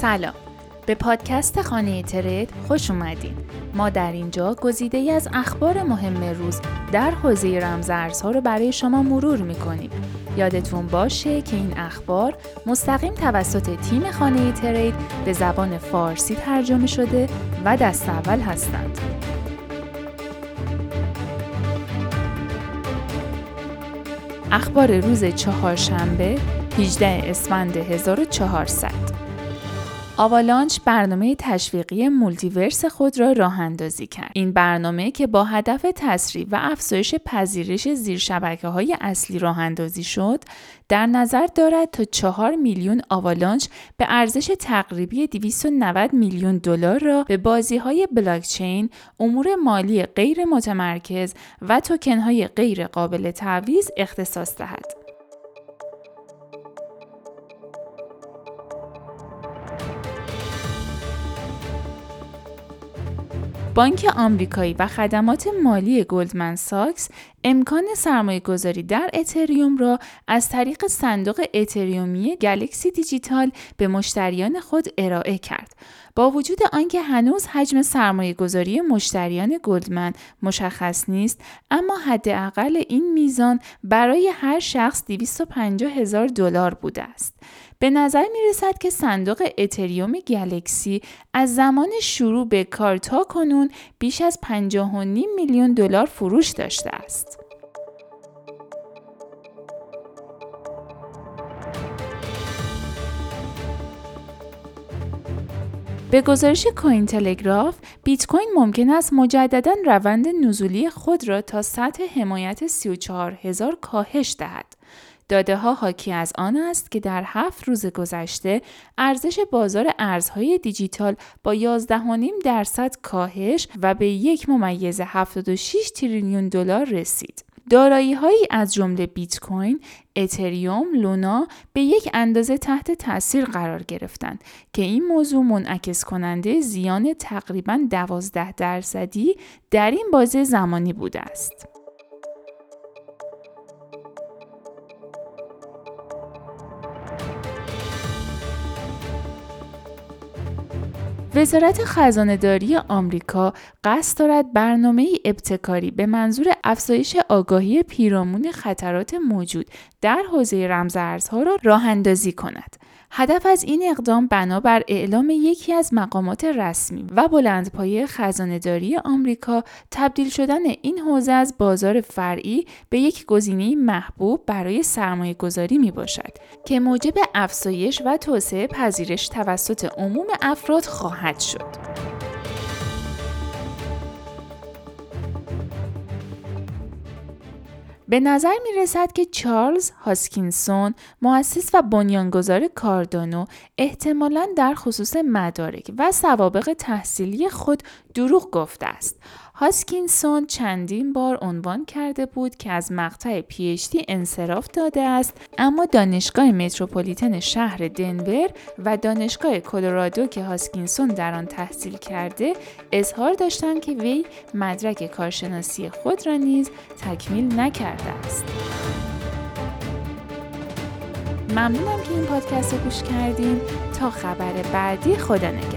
سلام. به پادکست خانه ترید خوش اومدین. ما در اینجا گزیده ای از اخبار مهم روز در حوزه رمزارزها رو برای شما مرور می‌کنیم. یادتون باشه که این اخبار مستقیم توسط تیم خانه ترید به زبان فارسی ترجمه شده و دست اول هستند. اخبار روز چهارشنبه 18 اسفند 1400 آوالانچ برنامه تشویقی مولتیورس خود را راه اندازی کرد. این برنامه که با هدف تسریع و افزایش پذیرش زیر شبکه های اصلی راه اندازی شد، در نظر دارد تا 4 میلیون آوالانچ به ارزش تقریبی 290 میلیون دلار را به بازی های بلاکچین، امور مالی غیر متمرکز و توکن های غیر قابل تعویض اختصاص دهد. بانک آمریکایی و خدمات مالی گلدمن ساکس امکان سرمایه گذاری در اتریوم را از طریق صندوق اتریومی گلکسی دیجیتال به مشتریان خود ارائه کرد. با وجود آنکه هنوز حجم سرمایه گذاری مشتریان گلدمن مشخص نیست اما حداقل این میزان برای هر شخص 250 هزار دلار بوده است. به نظر می رسد که صندوق اتریوم گلکسی از زمان شروع به کار تا کنون بیش از 50.5 میلیون دلار فروش داشته است. به گزارش کوین تلگراف بیت کوین ممکن است مجددا روند نزولی خود را تا سطح حمایت 34 هزار کاهش دهد. داده ها حاکی از آن است که در هفت روز گذشته ارزش بازار ارزهای دیجیتال با 11.5 درصد کاهش و به یک ممیز 76 تریلیون دلار رسید. دارایی هایی از جمله بیت کوین، اتریوم، لونا به یک اندازه تحت تاثیر قرار گرفتند که این موضوع منعکس کننده زیان تقریبا 12 درصدی در این بازه زمانی بوده است. وزارت خزانهداری آمریکا قصد دارد برنامه ابتکاری به منظور افزایش آگاهی پیرامون خطرات موجود در حوزه رمزارزها را راه اندازی کند. هدف از این اقدام بنابر اعلام یکی از مقامات رسمی و بلندپایه خزانهداری آمریکا تبدیل شدن این حوزه از بازار فرعی به یک گزینه محبوب برای سرمایه گذاری می باشد که موجب افزایش و توسعه پذیرش توسط عموم افراد خواهد شد. به نظر می رسد که چارلز هاسکینسون مؤسس و بنیانگذار کاردانو احتمالا در خصوص مدارک و سوابق تحصیلی خود دروغ گفته است. هاسکینسون چندین بار عنوان کرده بود که از مقطع پیشتی انصراف داده است اما دانشگاه متروپولیتن شهر دنور و دانشگاه کلرادو که هاسکینسون در آن تحصیل کرده اظهار داشتند که وی مدرک کارشناسی خود را نیز تکمیل نکرده است. ممنونم که این پادکست رو گوش کردیم تا خبر بعدی خدا نگهدار